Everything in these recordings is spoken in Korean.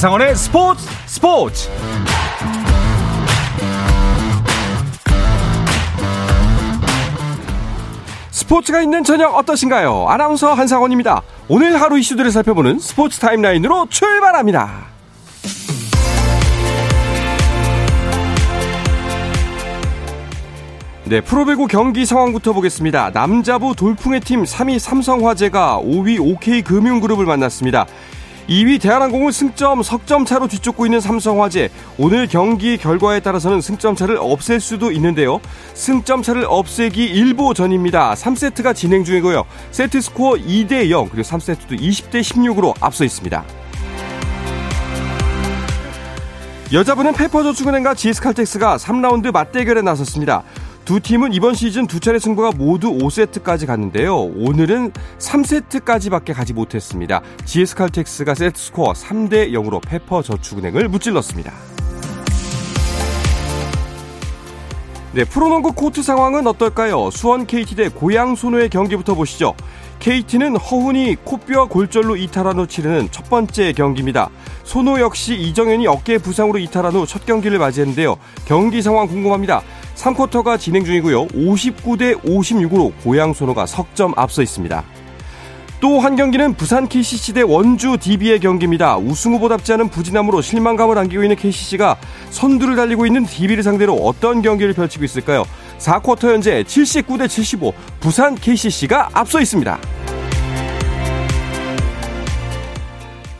한상원의 스포츠 스포츠 스포츠가 있는 저녁 어떠신가요? 아나운서 한상원입니다. 오늘 하루 이슈들을 살펴보는 스포츠 타임라인으로 출발합니다. 네, 프로배구 경기 상황부터 보겠습니다. 남자부 돌풍의 팀 3위 삼성화재가 5위 OK금융그룹을 만났습니다. 2위 대한항공은 승점 석점 차로 뒤쫓고 있는 삼성화재. 오늘 경기 결과에 따라서는 승점 차를 없앨 수도 있는데요. 승점 차를 없애기 일보 전입니다. 3세트가 진행 중이고요. 세트 스코어 2대 0 그리고 3세트도 20대 16으로 앞서 있습니다. 여자분은 페퍼저축은행과 GS칼텍스가 3라운드 맞대결에 나섰습니다. 두 팀은 이번 시즌 두 차례 승부가 모두 5세트까지 갔는데요. 오늘은 3세트까지밖에 가지 못했습니다. GS칼텍스가 세트 스코어 3대 0으로 페퍼 저축은행을 무찔렀습니다. 네, 프로농구 코트 상황은 어떨까요? 수원 KT 대 고양 소노의 경기부터 보시죠. KT는 허훈이 코뼈 골절로 이탈한 후 치르는 첫 번째 경기입니다. 소노 역시 이정현이 어깨 부상으로 이탈한 후 첫 경기를 맞이했는데요. 경기 상황 궁금합니다. 3쿼터가 진행 중이고요. 59대 56으로 고양 소노가 석점 앞서 있습니다. 또 한 경기는 부산 KCC 대 원주 DB의 경기입니다. 우승 후보답지 않은 부진함으로 실망감을 안기고 있는 KCC가 선두를 달리고 있는 DB를 상대로 어떤 경기를 펼치고 있을까요? 4쿼터 현재 79대 75 부산 KCC가 앞서 있습니다.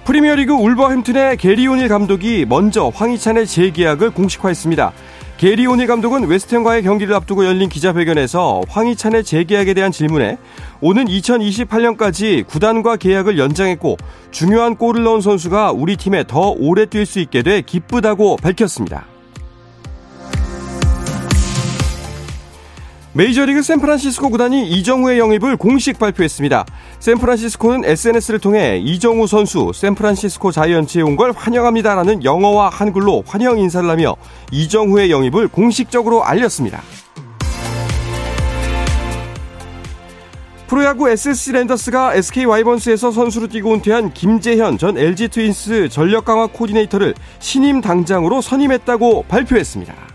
프리미어리그 울버햄튼의 게리 오닐 감독이 먼저 황희찬의 재계약을 공식화했습니다. 게리 오닐 감독은 웨스트햄과의 경기를 앞두고 열린 기자회견에서 황희찬의 재계약에 대한 질문에 오는 2028년까지 구단과 계약을 연장했고 중요한 골을 넣은 선수가 우리 팀에 더 오래 뛸 수 있게 돼 기쁘다고 밝혔습니다. 메이저리그 샌프란시스코 구단이 이정우의 영입을 공식 발표했습니다. 샌프란시스코는 SNS를 통해 이정우 선수 샌프란시스코 자이언츠에 온 걸 환영합니다라는 영어와 한글로 환영 인사를 하며 이정우의 영입을 공식적으로 알렸습니다. 프로야구 SSC 랜더스가 SK 와이번스에서 선수로 뛰고 은퇴한 김재현 전 LG 트윈스 전력 강화 코디네이터를 신임 당장으로 선임했다고 발표했습니다.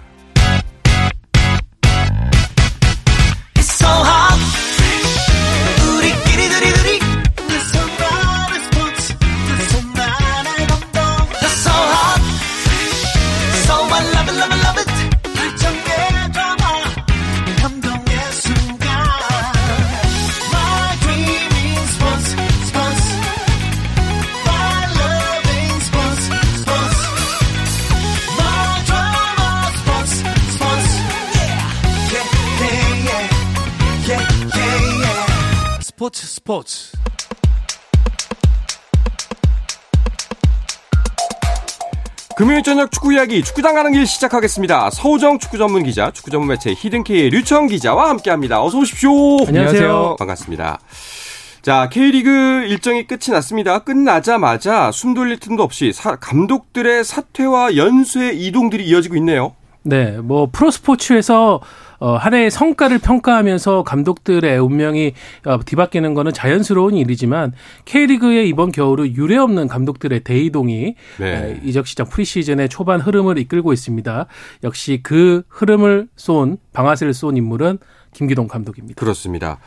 저녁 축구 이야기 축구장 가는 길 시작하겠습니다. 서우정 축구 전문 기자, 축구 전문 매체 히든케이의 류청 기자와 함께합니다. 어서 오십시오. 안녕하세요. 반갑습니다. 자, K리그 일정이 끝이 났습니다. 끝나자마자 숨 돌릴 틈도 없이 사, 감독들의 사퇴와 연수의 이동들이 이어지고 있네요. 네, 뭐 프로스포츠에서 어, 한 해의 성과를 평가하면서 감독들의 운명이 어, 뒤바뀌는 것은 자연스러운 일이지만 K리그의 이번 겨울은 유례 없는 감독들의 대이동이 네. 에, 이적 시장 프리시즌의 초반 흐름을 이끌고 있습니다. 역시 그 흐름을 쏜 방아쇠를 쏜 인물은 김기동 감독입니다. 그렇습니다.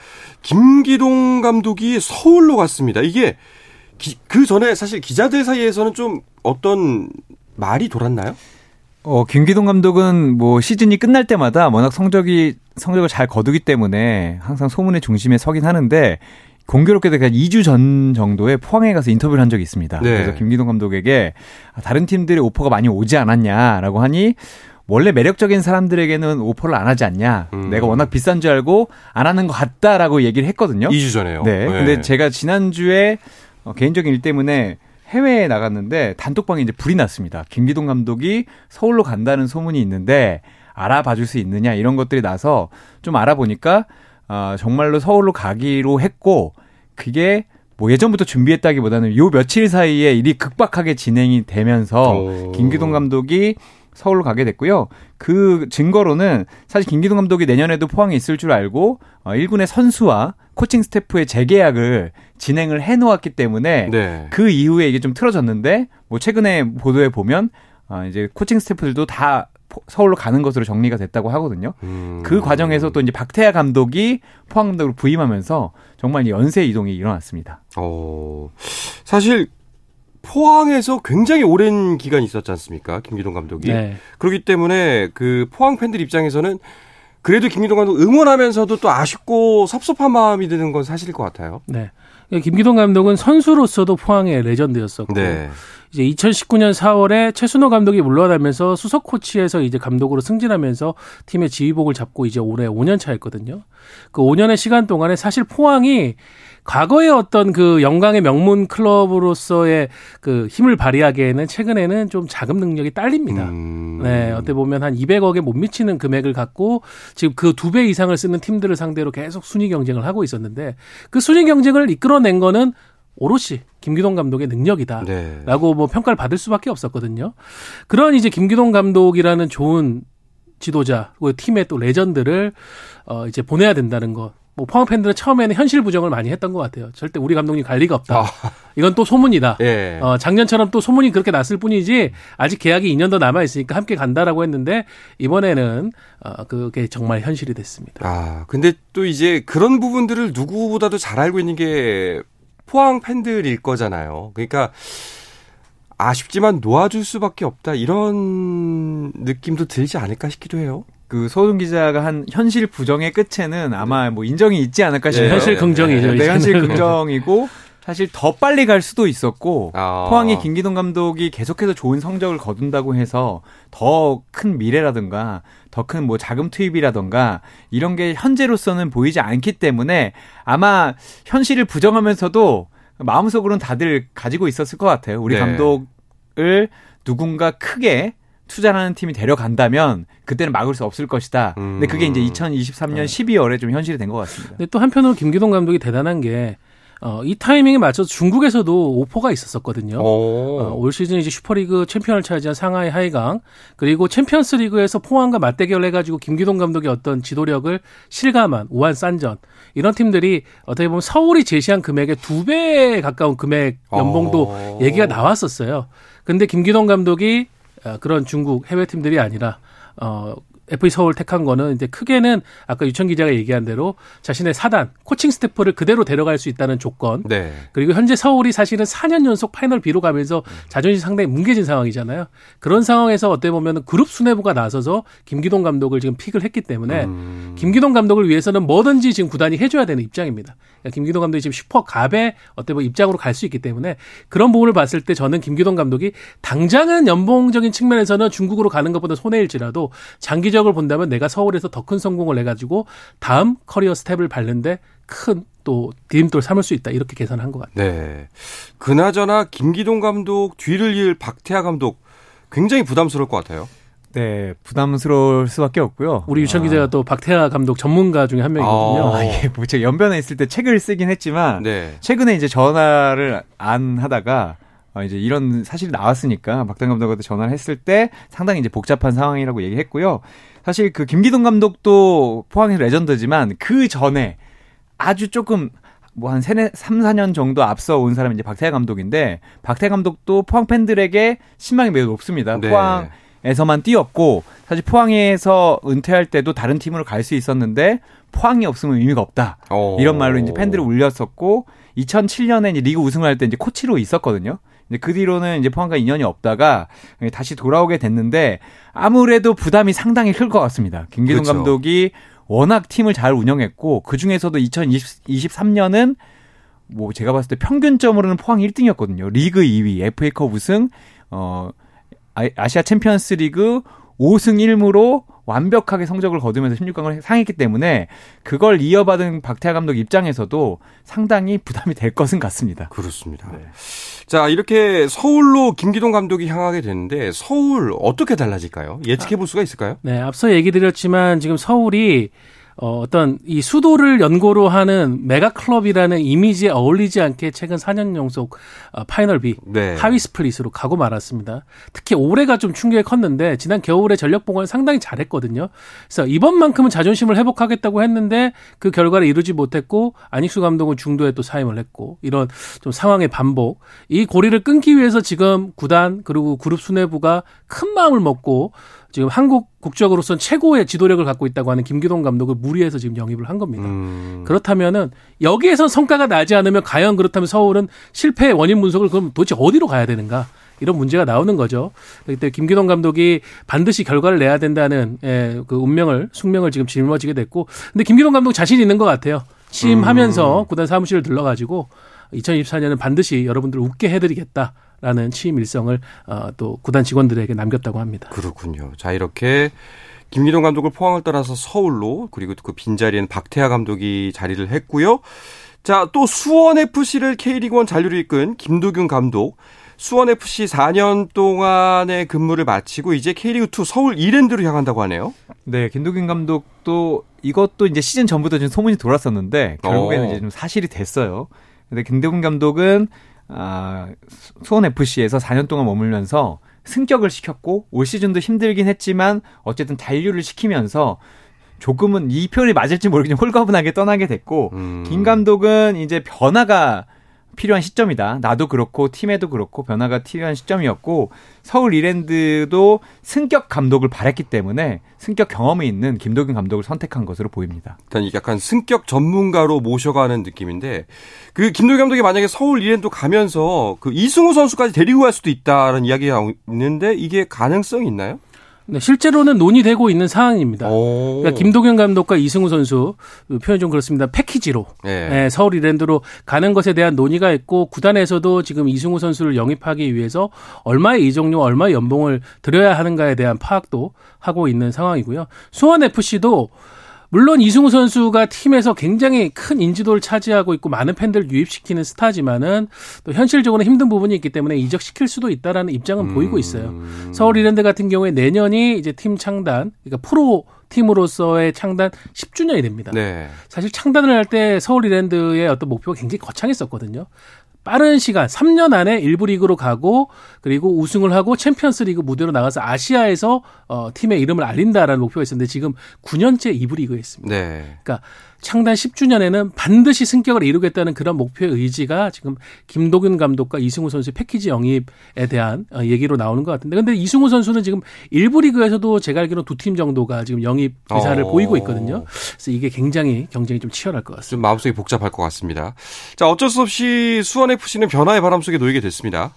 김기동 감독이 서울로 갔습니다. 이게 기, 그 전에 사실 기자들 사이에서는 좀 어떤 말이 돌았나요? 어, 김기동 감독은 뭐 시즌이 끝날 때마다 워낙 성적이, 성적을 잘 거두기 때문에 항상 소문의 중심에 서긴 하는데 공교롭게도 그냥 2주 전 정도에 포항에 가서 인터뷰를 한 적이 있습니다. 네. 그래서 김기동 감독에게 아, 다른 팀들의 오퍼가 많이 오지 않았냐라고 하니 원래 매력적인 사람들에게는 오퍼를 안 하지 않냐. 음. 내가 워낙 비싼 줄 알고 안 하는 것 같다라고 얘기를 했거든요. 2주 전에요. 네. 네. 근데 제가 지난주에 어, 개인적인 일 때문에 해외에 나갔는데 단톡방에 이제 불이 났습니다. 김기동 감독이 서울로 간다는 소문이 있는데 알아봐 줄 수 있느냐 이런 것들이 나서 좀 알아보니까 어, 정말로 서울로 가기로 했고 그게 뭐 예전부터 준비했다기보다는 요 며칠 사이에 일이 극박하게 진행이 되면서 오. 김기동 감독이 서울로 가게 됐고요. 그 증거로는 사실 김기동 감독이 내년에도 포항에 있을 줄 알고 어 1군의 선수와 코칭 스태프의 재계약을 진행을 해 놓았기 때문에 네. 그 이후에 이게 좀 틀어졌는데 뭐 최근에 보도에 보면 어 이제 코칭 스태프들도 다 서울로 가는 것으로 정리가 됐다고 하거든요. 음. 그 과정에서 또 이제 박태하 감독이 포항 감독으로 부임하면서 정말 연쇄 이동이 일어났습니다. 어, 사실 포항에서 굉장히 오랜 기간 있었지 않습니까? 김기동 감독이. 네. 그렇기 때문에 그 포항 팬들 입장에서는 그래도 김기동 감독 응원하면서도 또 아쉽고 섭섭한 마음이 드는 건 사실일 것 같아요. 네. 김기동 감독은 선수로서도 포항의 레전드였었고 네. 이제 2019년 4월에 최순호 감독이 물러나면서 수석 코치에서 이제 감독으로 승진하면서 팀의 지휘복을 잡고 이제 올해 5년 차였거든요. 그 5년의 시간 동안에 사실 포항이 과거의 어떤 그 영광의 명문 클럽으로서의 그 힘을 발휘하기에는 최근에는 좀 자금 능력이 딸립니다. 음. 네, 어떻게 보면 한 200억에 못 미치는 금액을 갖고 지금 그 두 배 이상을 쓰는 팀들을 상대로 계속 순위 경쟁을 하고 있었는데 그 순위 경쟁을 이끌어낸 거는 오롯이 김기동 감독의 능력이다. 네. 라고 뭐 평가를 받을 수밖에 없었거든요. 그런 이제 김기동 감독이라는 좋은 지도자, 그 팀의 또 레전드를 어 이제 보내야 된다는 거. 뭐 포항 팬들은 처음에는 현실 부정을 많이 했던 것 같아요. 절대 우리 감독님 갈 리가 없다. 아. 이건 또 소문이다. 예. 어, 작년처럼 또 소문이 그렇게 났을 뿐이지 아직 계약이 2년 더 남아 있으니까 함께 간다라고 했는데 이번에는 어, 그게 정말 현실이 됐습니다. 아, 근데 또 이제 그런 부분들을 누구보다도 잘 알고 있는 게 포항 팬들일 거잖아요. 그러니까 아쉽지만 놓아줄 수밖에 없다 이런 느낌도 들지 않을까 싶기도 해요. 그 소동 기자가 한 현실 부정의 끝에는 아마 뭐 인정이 있지 않을까 싶어요. 네, 현실 긍정이죠. 네. 현실 긍정이고 사실 더 빨리 갈 수도 있었고 아. 포항의 김기동 감독이 계속해서 좋은 성적을 거둔다고 해서 더 큰 미래라든가 더 큰 뭐 자금 투입이라든가 이런 게 현재로서는 보이지 않기 때문에 아마 현실을 부정하면서도 마음속으로는 다들 가지고 있었을 것 같아요. 우리 네. 감독을 누군가 크게 투자하는 팀이 데려간다면 그때는 막을 수 없을 것이다. 근데 그게 이제 음. 2023년 12월에 좀 현실이 된 것 같습니다. 근데 또 한편으로 김기동 감독이 대단한 게 어, 이 타이밍에 맞춰서 중국에서도 오퍼가 있었었거든요. 오. 어, 올 시즌 이제 슈퍼리그 챔피언을 차지한 상하이 하이강 그리고 챔피언스 리그에서 포항과 맞대결을 해가지고 김기동 감독의 어떤 지도력을 실감한 우한 싼전 이런 팀들이 어떻게 보면 서울이 제시한 금액의 두 배에 가까운 금액 연봉도 어. 얘기가 나왔었어요. 근데 김기동 감독이 어, 그런 중국 해외 팀들이 아니라 어 FC 서울 택한 거는 이제 크게는 아까 유천 기자가 얘기한 대로 자신의 사단 코칭 스태프를 그대로 데려갈 수 있다는 조건 네. 그리고 현재 서울이 사실은 4년 연속 파이널 B로 가면서 자존심 상당히 뭉개진 상황이잖아요. 그런 상황에서 어떻게 보면 그룹 수뇌부가 나서서 김기동 감독을 지금 pick을 했기 때문에 음. 김기동 감독을 위해서는 뭐든지 지금 구단이 해줘야 되는 입장입니다. 그러니까 김기동 감독이 지금 슈퍼 갑의 어떻게 보면 입장으로 갈 수 있기 때문에 그런 부분을 봤을 때 저는 김기동 감독이 당장은 연봉적인 측면에서는 중국으로 가는 것보다 손해일지라도 장기적 으로 본다면 내가 서울에서 더 큰 성공을 해가지고 다음 커리어 스텝을 밟는데 큰 또 디딤돌 삼을 수 있다 이렇게 계산한 것 같아요. 네. 그나저나 김기동 감독 뒤를 이을 박태하 감독 굉장히 부담스러울 것 같아요. 네, 부담스러울 수밖에 없고요. 우리 유천 기자가 또 박태하 감독 전문가 중에 한 명이거든요. 아, 아, 예, 뭐 제가 연변에 있을 때 책을 쓰긴 했지만 네. 최근에 이제 전화를 안 하다가 어, 이제 이런 사실이 나왔으니까 박단 감독한테 전화를 했을 때 상당히 이제 복잡한 상황이라고 얘기했고요. 사실 그 김기동 감독도 포항의 레전드지만 그 전에 아주 조금 뭐한 3, 3, 4년 정도 앞서 온 사람이 이제 박태하 감독인데 박태하 감독도 포항 팬들에게 신망이 매우 높습니다. 네. 포항 에서만 뛰었고 사실 포항에서 은퇴할 때도 다른 팀으로 갈 수 있었는데 포항이 없으면 의미가 없다. 어. 이런 말로 이제 팬들을 울렸었고 2007년에 이제 리그 우승을 할 때 이제 코치로 있었거든요. 그 뒤로는 이제 포항과 인연이 없다가 다시 돌아오게 됐는데 아무래도 부담이 상당히 클 것 같습니다. 김기동 그렇죠. 감독이 워낙 팀을 잘 운영했고 그 중에서도 2023년은 뭐 제가 봤을 때 평균점으로는 포항 1등이었거든요. 리그 2위, FA컵 우승, 어 아- 아시아 챔피언스 리그 5승 1무로 완벽하게 성적을 거두면서 16강을 향했기 때문에 그걸 이어받은 박태하 감독 입장에서도 상당히 부담이 될 것은 같습니다. 그렇습니다. 네. 자, 이렇게 서울로 김기동 감독이 향하게 되는데 서울 어떻게 달라질까요? 예측해 볼 수가 있을까요? 네, 앞서 얘기 드렸지만 지금 서울이 어, 어떤 이 수도를 연고로 하는 메가 클럽이라는 이미지에 어울리지 않게 최근 4년 연속 어, 파이널 B 네. 하위 split으로 가고 말았습니다. 특히 올해가 좀 충격이 컸는데 지난 겨울에 전력 보강을 상당히 잘했거든요. 그래서 이번만큼은 자존심을 회복하겠다고 했는데 그 결과를 이루지 못했고 안익수 감독은 중도에 또 사임을 했고 이런 좀 상황의 반복. 이 고리를 끊기 위해서 지금 구단 그리고 그룹 수뇌부가 큰 마음을 먹고 지금 한국 국적으로선 최고의 지도력을 갖고 있다고 하는 김기동 감독을 무리해서 지금 영입을 한 겁니다. 음. 그렇다면은 여기에선 성과가 나지 않으면 과연 그렇다면 서울은 실패의 원인 분석을 그럼 도대체 어디로 가야 되는가? 이런 문제가 나오는 거죠. 그때 김기동 감독이 반드시 결과를 내야 된다는 예, 그 운명을 숙명을 지금 짊어지게 됐고, 근데 김기동 감독 자신 있는 것 같아요. 취임하면서 음. 구단 사무실을 들러가지고 2024년은 반드시 여러분들 웃게 해드리겠다. 라는 취임 일성을 어, 또 구단 직원들에게 남겼다고 합니다. 그렇군요. 자 이렇게 김기동 감독을 포항을 떠나서 서울로 그리고 그 빈자리에는 박태하 감독이 자리를 했고요. 자 또 수원 FC를 K리그1 잔류로 이끈 김도균 감독. 수원 FC 4년 동안의 근무를 마치고 이제 K리그2 서울 이랜드로 향한다고 하네요. 네, 김도균 감독도 이것도 이제 시즌 전부터 좀 소문이 돌았었는데 결국에는 어. 이제 좀 사실이 됐어요. 근데 김도균 감독은 아, 수원 FC에서 4년 동안 머물면서 승격을 시켰고 올 시즌도 힘들긴 했지만 어쨌든 잔류를 시키면서 조금은 이 표현이 맞을지 모르겠지만 홀가분하게 떠나게 됐고 음. 김 감독은 이제 변화가 필요한 시점이다. 나도 그렇고 팀에도 그렇고 변화가 필요한 시점이었고 서울 이랜드도 승격 감독을 바랬기 때문에 승격 경험이 있는 김도균 감독을 선택한 것으로 보입니다. 일단 약간 승격 전문가로 모셔가는 느낌인데 그 김도균 감독이 만약에 서울 이랜드 가면서 그 이승우 선수까지 데리고 갈 수도 있다는 이야기가 있는데 이게 가능성이 있나요? 네, 실제로는 논의되고 있는 상황입니다. 그러니까 김도경 감독과 이승우 선수 그 표현 좀 그렇습니다. 패키지로 네. 네, 서울 이랜드로 가는 것에 대한 논의가 있고 구단에서도 지금 이승우 선수를 영입하기 위해서 얼마의 이적료, 얼마의 연봉을 들여야 하는가에 대한 파악도 하고 있는 상황이고요. 수원 FC도 물론 이승우 선수가 팀에서 굉장히 큰 인지도를 차지하고 있고 많은 팬들을 유입시키는 스타지만은 또 현실적으로 힘든 부분이 있기 때문에 이적시킬 수도 있다라는 입장은 음. 보이고 있어요. 서울 이랜드 같은 경우에 내년이 이제 팀 창단, 그러니까 프로 팀으로서의 창단 10주년이 됩니다. 네. 사실 창단을 할 때 서울 이랜드의 어떤 목표가 굉장히 거창했었거든요. 빠른 시간 3년 안에 1부 리그로 가고 그리고 우승을 하고 챔피언스 리그 무대로 나가서 아시아에서 어, 팀의 이름을 알린다라는 목표가 있었는데 지금 9년째 2부 리그에 있습니다. 네. 그러니까 창단 10주년에는 반드시 승격을 이루겠다는 그런 목표의 의지가 지금 김도균 감독과 이승우 선수의 패키지 영입에 대한 어, 얘기로 나오는 것 같은데 근데 이승우 선수는 지금 일부 리그에서도 제가 알기로 두 팀 정도가 지금 영입 의사를 어. 보이고 있거든요. 그래서 이게 굉장히 경쟁이 좀 치열할 것 같습니다. 좀 마음속이 복잡할 것 같습니다. 자, 어쩔 수 없이 수원 FC는 변화의 바람 속에 놓이게 됐습니다.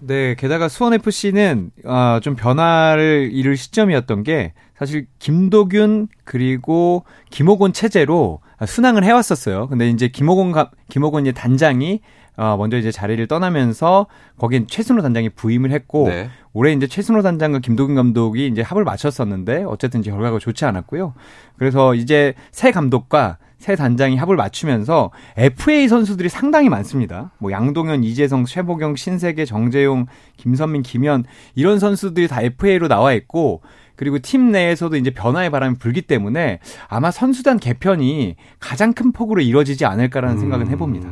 네, 게다가 수원 FC는 어, 좀 변화를 이룰 시점이었던 게 사실 김도균 그리고 김호곤 체제로 순항을 해왔었어요. 근데 이제 김호곤 김호곤 이제 단장이 어 먼저 이제 자리를 떠나면서 거긴 최순호 단장이 부임을 했고 네. 올해 이제 최순호 단장과 김도균 감독이 이제 합을 맞췄었는데 어쨌든 이제 결과가 좋지 않았고요. 그래서 이제 새 감독과 새 단장이 합을 맞추면서 FA 선수들이 상당히 많습니다. 뭐 양동현, 이재성, 최보경, 신세계, 정재용, 김선민, 김현 이런 선수들이 다 FA로 나와 있고 그리고 팀 내에서도 이제 변화의 바람이 불기 때문에 아마 선수단 개편이 가장 큰 폭으로 이루어지지 않을까라는 음, 생각은 해봅니다.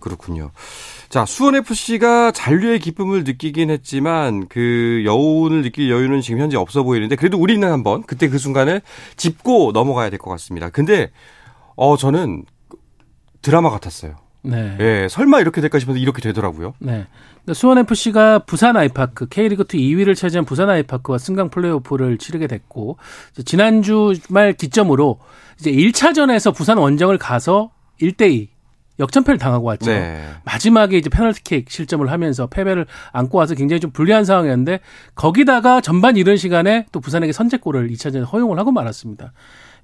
그렇군요. 자, 수원FC가 잔류의 기쁨을 느끼긴 했지만 그 여운을 느낄 여유는 지금 현재 없어 보이는데 그래도 우리는 한번 그때 그 순간을 짚고 넘어가야 될 것 같습니다. 근데 어 저는 드라마 같았어요. 네. 예, 설마 이렇게 될까 싶어서 이렇게 되더라고요. 네. 수원 FC가 부산 아이파크 K리그 2 2위를 차지한 부산 아이파크와 승강 플레이오프를 치르게 됐고 지난주 말 기점으로 이제 1차전에서 부산 원정을 가서 1대 2 역전패를 당하고 왔죠. 네. 마지막에 이제 페널티킥 실점을 하면서 패배를 안고 와서 굉장히 좀 불리한 상황이었는데 거기다가 전반 이른 시간에 또 부산에게 선제골을 2차전에 허용을 하고 말았습니다.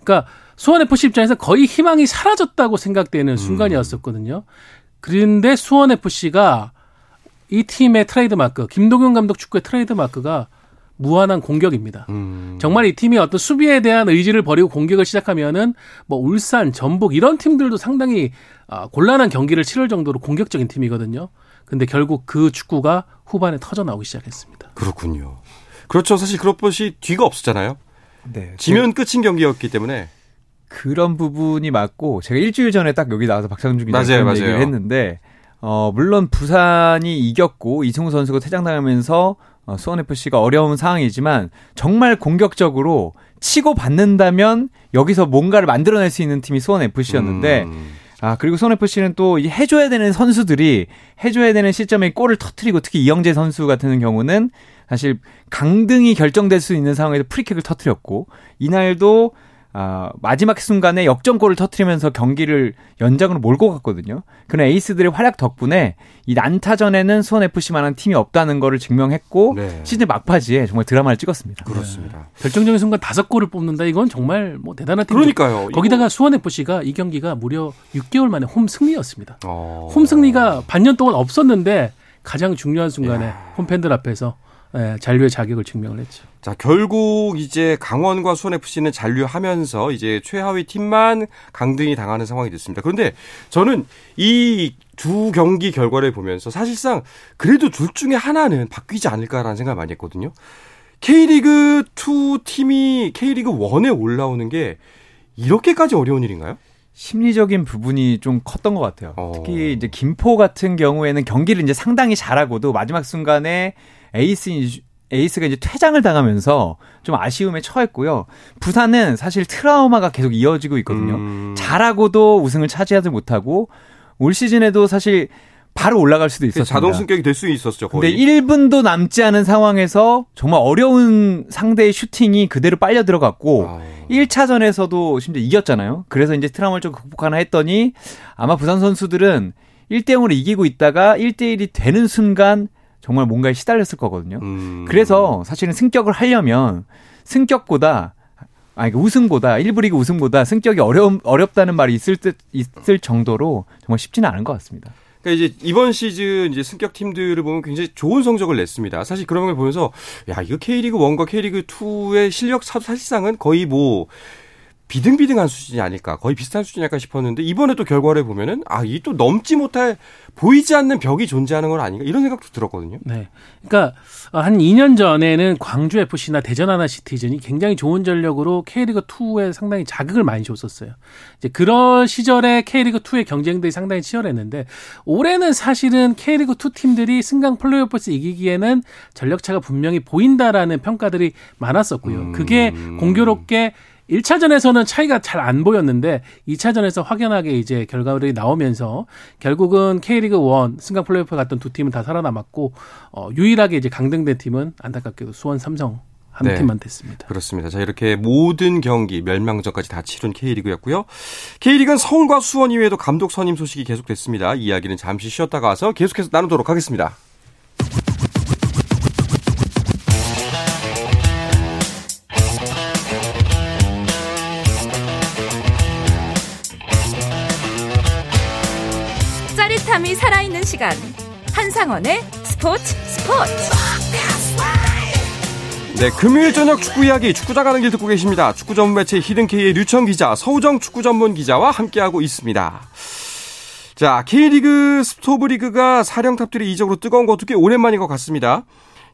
그러니까 수원 FC 입장에서 거의 희망이 사라졌다고 생각되는 순간이었었거든요. 그런데 수원 FC가 이 팀의 트레이드 마크, 김도균 감독 축구의 트레이드 마크가 무한한 공격입니다. 음. 정말 이 팀이 어떤 수비에 대한 의지를 버리고 공격을 시작하면은 뭐 울산, 전북 이런 팀들도 상당히 아, 곤란한 경기를 치를 정도로 공격적인 팀이거든요. 근데 결국 그 축구가 후반에 터져 나오기 시작했습니다. 그렇군요. 그렇죠. 사실 그런 것이 뒤가 없었잖아요. 네. 지면 끝인 경기였기 때문에 그런 부분이 맞고 제가 일주일 전에 딱 여기 나와서 박상준 기자 맞아요, 얘기를. 했는데 어 물론 부산이 이겼고 이승우 선수가 퇴장당하면서 어, 수원 FC가 어려운 상황이지만 정말 공격적으로 치고 받는다면 여기서 뭔가를 만들어낼 수 있는 팀이 수원 FC였는데 음. 아 그리고 수원 FC는 또 이 해줘야 되는 선수들이 해줘야 되는 시점에 골을 터트리고 특히 이영재 선수 같은 경우는 사실 강등이 결정될 수 있는 상황에서 프리킥을 터트렸고 이날도 아, 마지막 순간에 역전골을 터트리면서 경기를 연장으로 몰고 갔거든요. 그런 에이스들의 활약 덕분에 이 난타전에는 수원 FC만한 팀이 없다는 거를 증명했고 네. 시즌 막바지에 정말 드라마를 찍었습니다. 그렇습니다. 결정적인 순간 다섯 골을 뽑는다. 이건 정말 뭐 대단한 팀. 그러니까요. 거기다가 수원 FC가 이 경기가 무려 6개월 만에 홈 승리였습니다. 어. 홈 승리가 반년 동안 없었는데 가장 중요한 순간에 야. 홈팬들 앞에서 예, 잔류의 자격을 증명을 했죠. 자, 결국 이제 강원과 수원 FC는 잔류하면서 이제 최하위 팀만 강등이 당하는 상황이 됐습니다. 그런데 저는 이 두 경기 결과를 보면서 사실상 그래도 둘 중에 하나는 바뀌지 않을까라는 생각을 많이 했거든요. K리그 2 팀이 K리그 1에 올라오는 게 이렇게까지 어려운 일인가요? 심리적인 부분이 좀 컸던 것 같아요. 어. 특히 이제 김포 같은 경우에는 경기를 이제 상당히 잘하고도 마지막 순간에 에이스 에이스가 이제 퇴장을 당하면서 좀 아쉬움에 처했고요. 부산은 사실 트라우마가 계속 이어지고 있거든요. 음. 잘하고도 우승을 차지하지 못하고 올 시즌에도 사실 바로 올라갈 수도 있었습니다. 자동 승격이 될 수 있었죠. 근데 거의. 1분도 남지 않은 상황에서 정말 어려운 상대의 슈팅이 그대로 빨려 들어갔고 아. 1차전에서도 심지어 이겼잖아요. 그래서 이제 트라우마를 좀 극복하나 했더니 아마 부산 선수들은 1대 0으로 이기고 있다가 1대 1이 되는 순간 정말 뭔가에 시달렸을 거거든요. 음. 그래서 사실은 승격을 하려면 승격보다 아니 그 우승보다 1부 리그 우승보다 승격이 어려 어렵다는 말이 있을 듯 있을 정도로 정말 쉽지는 않은 것 같습니다. 그러니까 이제 이번 시즌 이제 승격 팀들을 보면 굉장히 좋은 성적을 냈습니다. 사실 그런 걸 보면서 야 이거 K리그 1과 K리그 2의 실력 사- 사실상은 거의 뭐 비등비등한 수준이 아닐까 거의 비슷한 수준이 아닐까 싶었는데 이번에 또 결과를 보면은 아 이 또 넘지 못할 보이지 않는 벽이 존재하는 건 아닌가 이런 생각도 들었거든요. 네. 그러니까 어, 한 2년 전에는 광주 FC나 대전 하나시티즌이 굉장히 좋은 전력으로 K리그 2에 상당히 자극을 많이 줬었어요. 이제 그런 시절에 K리그 2의 경쟁들이 상당히 치열했는데 올해는 사실은 K리그 2 팀들이 승강 플레이오프에서 이기기에는 전력차가 분명히 보인다라는 평가들이 많았었고요. 음. 그게 공교롭게 1차전에서는 차이가 잘 안 보였는데 2차전에서 확연하게 이제 결과들이 나오면서 결국은 K리그 1 승강 플레이오프 갔던 두 팀은 다 살아남았고 어, 유일하게 이제 강등된 팀은 안타깝게도 수원 삼성 한 네. 팀만 됐습니다. 그렇습니다. 자 이렇게 모든 경기 멸망전까지 다 치른 K리그였고요. K리그는 서울과 수원 이외에도 감독 선임 소식이 계속됐습니다. 이야기는 잠시 쉬었다가 와서 계속해서 나누도록 하겠습니다. 짜릿함이 살아있는 시간 한상원의 스포츠 스포츠 네, 금요일 저녁 축구 이야기 축구장 가는 길 듣고 계십니다. 축구 전문 매체 히든K의 류청 기자, 서우정 축구 전문 기자와 함께하고 있습니다. 자, K리그 스토브리그가 사령탑들의 이적으로 뜨거운 것도 꽤 오랜만인 것 같습니다.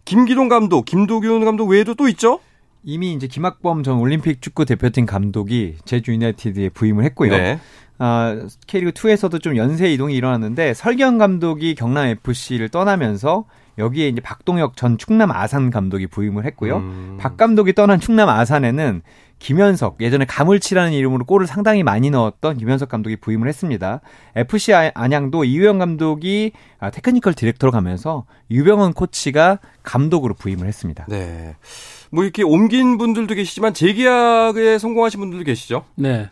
김기동 감독, 김도균 감독 외에도 또 있죠? 이미 이제 김학범 전 올림픽 축구 대표팀 감독이 제주 유나이티드에 부임을 했고요. 네. 아, K리그 2에서도 좀 연쇄 이동이 일어났는데 설기현 감독이 경남 FC를 떠나면서 여기에 이제 박동혁 전 충남 아산 감독이 부임을 했고요. 음. 박 감독이 떠난 충남 아산에는 김현석 예전에 가물치라는 이름으로 골을 상당히 많이 넣었던 김현석 감독이 부임을 했습니다. FC 아- 안양도 이우형 감독이 아, technical director로 가면서 유병훈 코치가 감독으로 부임을 했습니다. 네. 뭐 이렇게 옮긴 분들도 계시지만 재계약에 성공하신 분들도 계시죠? 네.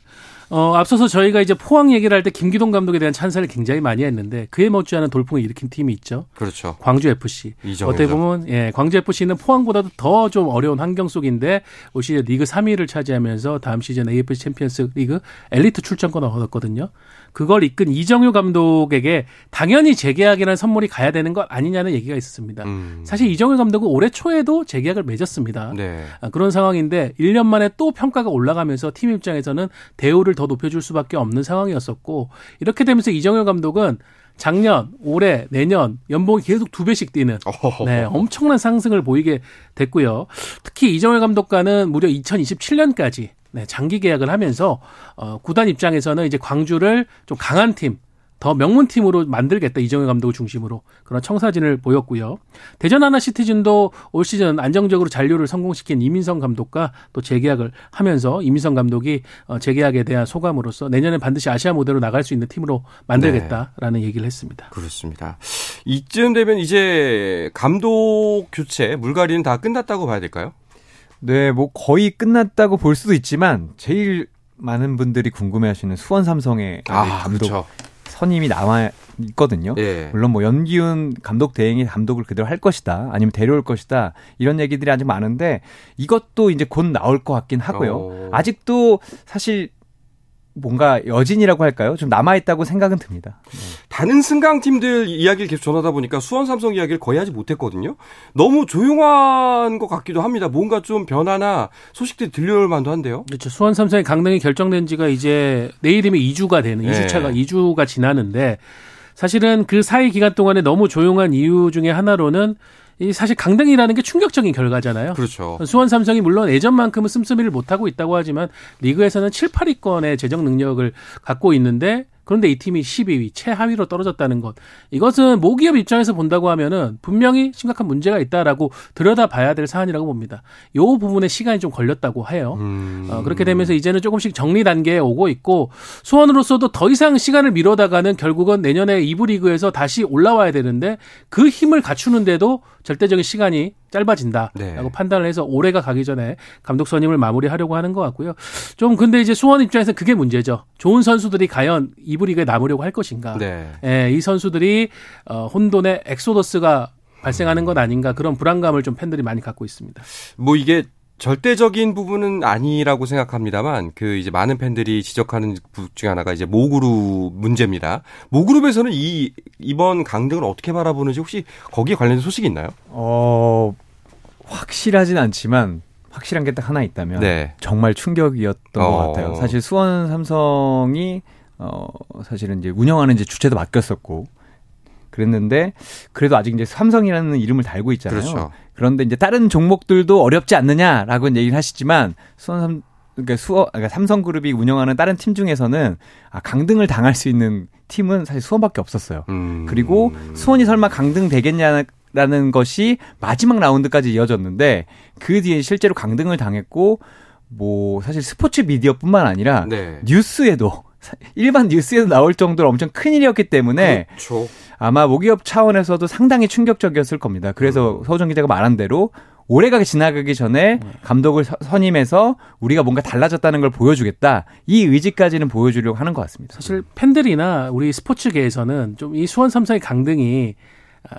어, 앞서서 저희가 이제 포항 얘기를 할 때 김기동 감독에 대한 찬사를 굉장히 많이 했는데 그에 못지않은 돌풍을 일으킨 팀이 있죠. 그렇죠. 광주 FC. 이정효죠. 어떻게 보면 예, 광주 FC는 포항보다도 더 좀 어려운 환경 속인데 올 시즌 리그 3위를 차지하면서 다음 시즌 AFC 챔피언스 리그 엘리트 출전권 얻었거든요. 그걸 이끈 이정효 감독에게 당연히 재계약이라는 선물이 가야 되는 것 아니냐는 얘기가 있었습니다. 음. 사실 이정효 감독은 올해 초에도 재계약을 맺었습니다. 네. 아, 그런 상황인데 1년 만에 또 평가가 올라가면서 팀 입장에서는 대우를 더 높여줄 수밖에 없는 상황이었었고 이렇게 되면서 이정효 감독은 작년, 올해, 내년 연봉이 계속 두 배씩 뛰는. 네, 엄청난 상승을 보이게 됐고요. 특히 이정효 감독과는 무려 2027년까지 네, 장기 계약을 하면서 어, 구단 입장에서는 이제 광주를 좀 강한 팀, 더 명문팀으로 만들겠다 이정현 감독을 중심으로 그런 청사진을 보였고요. 대전 하나 시티즌도 올 시즌 안정적으로 잔류를 성공시킨 이민성 감독과 또 재계약을 하면서 이민성 감독이 어, 재계약에 대한 소감으로서 내년에 반드시 아시아 무대로 나갈 수 있는 팀으로 만들겠다라는 네. 얘기를 했습니다. 그렇습니다. 이쯤 되면 이제 감독 교체 물갈이는 다 끝났다고 봐야 될까요? 네, 뭐 거의 끝났다고 볼 수도 있지만 제일 많은 분들이 궁금해하시는 수원 삼성의 아, 감독 그렇죠. 선임이 나와 있거든요. 예. 물론 뭐 연기훈 감독 대행이 감독을 그대로 할 것이다. 아니면 데려올 것이다. 이런 얘기들이 아직 많은데 이것도 이제 곧 나올 것 같긴 하고요. 오. 아직도 사실 뭔가 여진이라고 할까요? 좀 남아있다고 생각은 듭니다. 네. 다른 승강 팀들 이야기를 계속 전하다 보니까 수원 삼성 이야기를 거의 하지 못했거든요. 너무 조용한 것 같기도 합니다. 뭔가 좀 변화나 소식들이 들려올 만도 한데요. 그렇죠. 수원 삼성의 강등이 결정된 지가 이제 내일이면 2주가 되는, 네. 2주차가, 2주가 지나는데 사실은 그 사이 기간 동안에 너무 조용한 이유 중에 하나로는 이 사실 강등이라는 게 충격적인 결과잖아요. 그렇죠. 수원 삼성이 물론 예전만큼은 씀씀이를 못하고 있다고 하지만 리그에서는 7, 8위권의 재정 능력을 갖고 있는데 그런데 이 팀이 12위 최하위로 떨어졌다는 것. 이것은 모기업 입장에서 본다고 하면은 분명히 심각한 문제가 있다라고 들여다봐야 될 사안이라고 봅니다. 요 부분에 시간이 좀 걸렸다고 해요. 음. 어, 그렇게 되면서 이제는 조금씩 정리 단계에 오고 있고 수원으로서도 더 이상 시간을 미뤄다가는 결국은 내년에 2부 리그에서 다시 올라와야 되는데 그 힘을 갖추는데도 절대적인 시간이 짧아진다라고 네. 판단을 해서 올해가 가기 전에 감독 선임을 마무리하려고 하는 것 같고요. 좀 근데 이제 수원 입장에서 그게 문제죠. 좋은 선수들이 과연 이부 리그에 남으려고 할 것인가. 네. 예, 이 선수들이 어, 혼돈의 엑소더스가 발생하는 것 아닌가 그런 불안감을 좀 팬들이 많이 갖고 있습니다. 뭐 이게 절대적인 부분은 아니라고 생각합니다만 그 이제 많은 팬들이 지적하는 부분 중에 하나가 이제 모그룹 문제입니다. 모그룹에서는 이 이번 강등을 어떻게 바라보는지 혹시 거기에 관련된 소식이 있나요? 어 확실하진 않지만 확실한 게 딱 하나 있다면 네. 정말 충격이었던 어. 것 같아요. 사실 수원 삼성이 어 사실은 이제 운영하는 이제 주체도 맡겼었고 그랬는데 그래도 아직 이제 삼성이라는 이름을 달고 있잖아요. 그렇죠. 그런데 이제 다른 종목들도 어렵지 않느냐라고 얘기를 하시지만 수원 삼 그러니까 수어 그러니까 삼성그룹이 운영하는 다른 팀 중에서는 아 강등을 당할 수 있는 팀은 사실 수원밖에 없었어요. 음. 그리고 수원이 설마 강등 되겠냐 라는 것이 마지막 라운드까지 이어졌는데 그 뒤에 실제로 강등을 당했고 뭐 사실 스포츠 미디어뿐만 아니라 네. 뉴스에도 일반 뉴스에도 나올 정도로 엄청 큰 일이었기 때문에 그렇죠. 아마 모기업 차원에서도 상당히 충격적이었을 겁니다. 그래서 음. 서우정 기자가 말한 대로 올해가 지나가기 전에 네. 감독을 선임해서 우리가 뭔가 달라졌다는 걸 보여주겠다. 이 의지까지는 보여주려고 하는 것 같습니다. 사실 팬들이나 우리 스포츠계에서는 좀 이 수원 삼성의 강등이 아,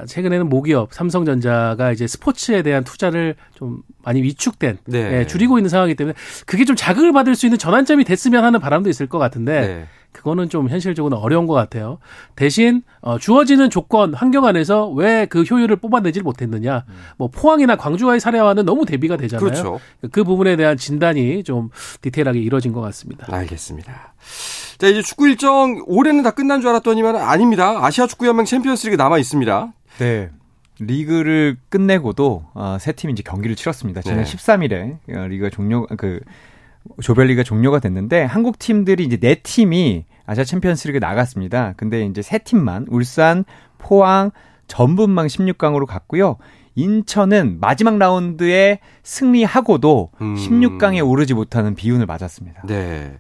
최근에는 모기업 삼성전자가 이제 스포츠에 대한 투자를 좀 많이 위축된 네. 예, 줄이고 있는 상황이기 때문에 그게 좀 자극을 받을 수 있는 전환점이 됐으면 하는 바람도 있을 것 같은데 네. 그거는 좀 현실적으로 어려운 것 같아요. 대신 어, 주어지는 조건 환경 안에서 왜 그 효율을 뽑아내질 못했느냐. 음. 뭐 포항이나 광주와의 사례와는 너무 대비가 되잖아요. 그렇죠. 그 부분에 대한 진단이 좀 디테일하게 이루어진 것 같습니다. 알겠습니다. 자 이제 축구 일정 올해는 다 끝난 줄 알았더니만 아닙니다. 아시아 축구 연맹 챔피언스리그 남아 있습니다. 네. 리그를 끝내고도 어, 세 팀이 이제 경기를 치렀습니다. 지난 네. 13일에 어, 리그가 종료 그 조별리가 종료가 됐는데 한국 팀들이 이제 네 팀이 아시아 챔피언스리그 나갔습니다. 근데 이제 세 팀만 울산, 포항, 전분망 16강으로 갔고요. 인천은 마지막 라운드에 승리하고도 음. 16강에 오르지 못하는 비운을 맞았습니다. 네.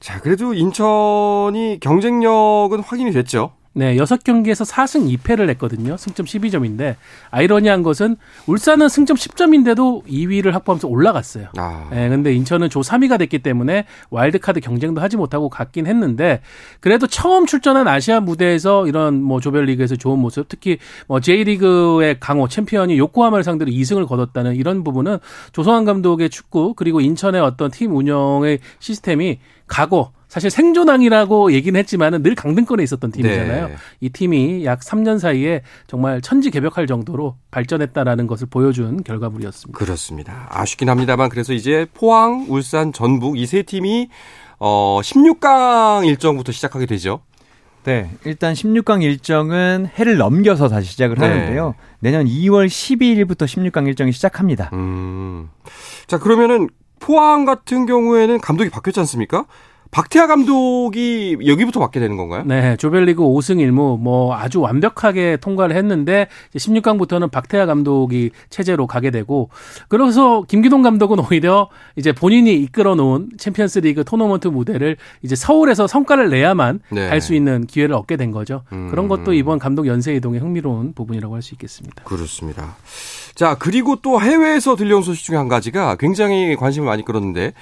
자, 그래도 인천이 경쟁력은 확인이 됐죠. 네, 6경기에서 4승 2패를 했거든요. 승점 12점인데 아이러니한 것은 울산은 승점 10점인데도 2위를 확보하면서 올라갔어요. 아. 네, 근데 인천은 조 3위가 됐기 때문에 와일드카드 경쟁도 하지 못하고 갔긴 했는데 그래도 처음 출전한 아시아 무대에서 이런 뭐 조별리그에서 좋은 모습, 특히 뭐 J리그의 강호 챔피언이 요코하마를 상대로 2승을 거뒀다는 이런 부분은 조성환 감독의 축구 그리고 인천의 어떤 팀 운영의 시스템이 가고 사실 생존왕이라고 얘기는 했지만은 늘 강등권에 있었던 팀이잖아요. 네. 이 팀이 약 3년 사이에 정말 천지 개벽할 정도로 발전했다라는 것을 보여준 결과물이었습니다. 그렇습니다. 아쉽긴 합니다만 그래서 이제 포항, 울산, 전북 이 세 팀이 어 16강 일정부터 시작하게 되죠. 네, 일단 16강 일정은 해를 넘겨서 다시 시작을 네. 하는데요. 내년 2월 12일부터 16강 일정이 시작합니다. 음. 자, 그러면은 포항 같은 경우에는 감독이 바뀌었지 않습니까? 박태하 감독이 여기부터 맡게 되는 건가요? 네, 조별리그 5승 1무 뭐 아주 완벽하게 통과를 했는데 16강부터는 박태하 감독이 체제로 가게 되고 그래서 김기동 감독은 오히려 이제 본인이 이끌어 놓은 챔피언스리그 토너먼트 무대를 이제 서울에서 성과를 내야만 네. 갈수 있는 기회를 얻게 된 거죠. 음. 그런 것도 이번 감독 연쇄 이동의 흥미로운 부분이라고 할 수 있겠습니다. 그렇습니다. 자, 그리고 또 해외에서 들려온 소식 중에 한 가지가 굉장히 관심을 많이 끌었는데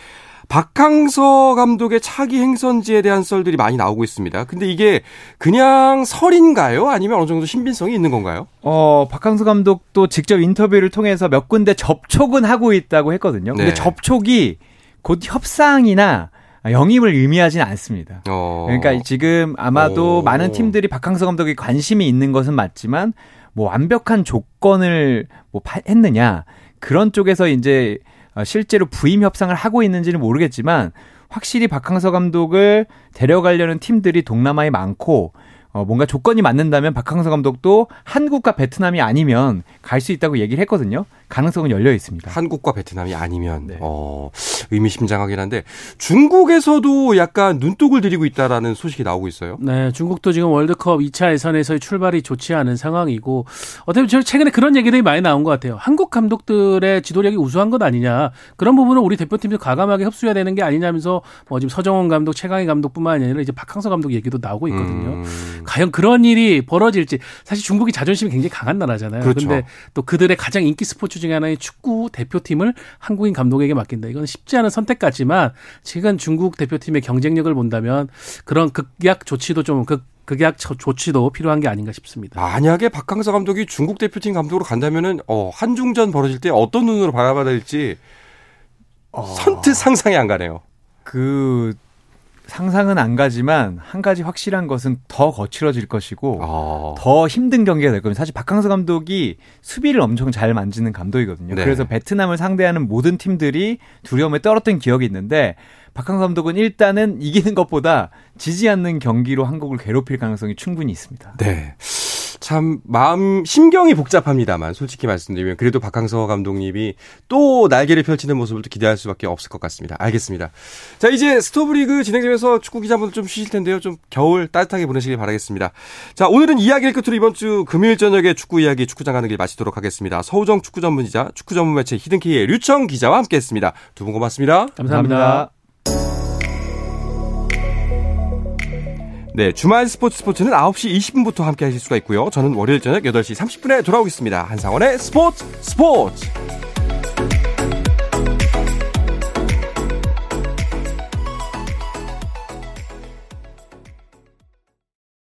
박항서 감독의 차기 행선지에 대한 썰들이 많이 나오고 있습니다. 근데 이게 그냥 설인가요? 아니면 어느 정도 신빙성이 있는 건가요? 어, 박항서 감독도 직접 인터뷰를 통해서 몇 군데 접촉은 하고 있다고 했거든요. 근데 네. 접촉이 곧 협상이나 영입을 의미하지는 않습니다. 어. 그러니까 지금 아마도 오. 많은 팀들이 박항서 감독에 관심이 있는 것은 맞지만 뭐 완벽한 조건을 뭐 파- 했느냐 그런 쪽에서 이제 어, 실제로 부임 협상을 하고 있는지는 모르겠지만 확실히 박항서 감독을 데려가려는 팀들이 동남아에 많고 어, 뭔가 조건이 맞는다면 박항서 감독도 한국과 베트남이 아니면 갈 수 있다고 얘기를 했거든요. 가능성은 열려 있습니다. 한국과 베트남이 아니면 네. 어, 의미심장하긴 한데 중국에서도 약간 눈독을 들이고 있다라는 소식이 나오고 있어요. 네, 중국도 지금 월드컵 2차 예선에서의 출발이 좋지 않은 상황이고 어떻게 보면 최근에 그런 얘기들이 많이 나온 것 같아요. 한국 감독들의 지도력이 우수한 것 아니냐. 그런 부분은 우리 대표팀도 과감하게 흡수해야 되는 게 아니냐면서 뭐 지금 서정원 감독, 최강희 감독뿐만 아니라 이제 박항서 감독 얘기도 나오고 있거든요. 음. 과연 그런 일이 벌어질지 사실 중국이 자존심이 굉장히 강한 나라잖아요. 그렇죠. 근데 또 그들의 가장 인기 스포츠 중에 하나인 축구 대표팀을 한국인 감독에게 맡긴다. 이건 쉽지 않은 선택 같지만 지금 중국 대표팀의 경쟁력을 본다면 그런 극약 조치도 좀 극, 극약 조- 조치도 필요한 게 아닌가 싶습니다. 만약에 박항서 감독이 중국 대표팀 감독으로 간다면은 어, 한중전 벌어질 때 어떤 눈으로 바라봐야 될지 선뜻 상상이 안 가네요. 그 상상은 안 가지만 한 가지 확실한 것은 더 거칠어질 것이고 어. 더 힘든 경기가 될 겁니다. 사실 박항서 감독이 수비를 엄청 잘 만지는 감독이거든요. 네. 그래서 베트남을 상대하는 모든 팀들이 두려움에 떨었던 기억이 있는데 박항서 감독은 일단은 이기는 것보다 지지 않는 경기로 한국을 괴롭힐 가능성이 충분히 있습니다. 네. 참 마음 심경이 복잡합니다만 솔직히 말씀드리면 그래도 박항서 감독님이 또 날개를 펼치는 모습을 또 기대할 수밖에 없을 것 같습니다. 알겠습니다. 자 이제 스토브리그 진행되면서 축구 기자분들 좀 쉬실 텐데요. 좀 겨울 따뜻하게 보내시길 바라겠습니다. 자 오늘은 이야기를 끝으로 이번 주 금요일 저녁에 축구 이야기 축구장 가는 길 마치도록 하겠습니다. 서우정 축구 전문 기자 축구 전문 매체 히든키의 류청 기자와 함께했습니다. 두 분 고맙습니다. 감사합니다. 네, 주말 스포츠 스포츠는 9시 20분부터 함께 하실 수가 있고요. 저는 월요일 저녁 8시 30분에 돌아오겠습니다. 한상원의 스포츠 스포츠!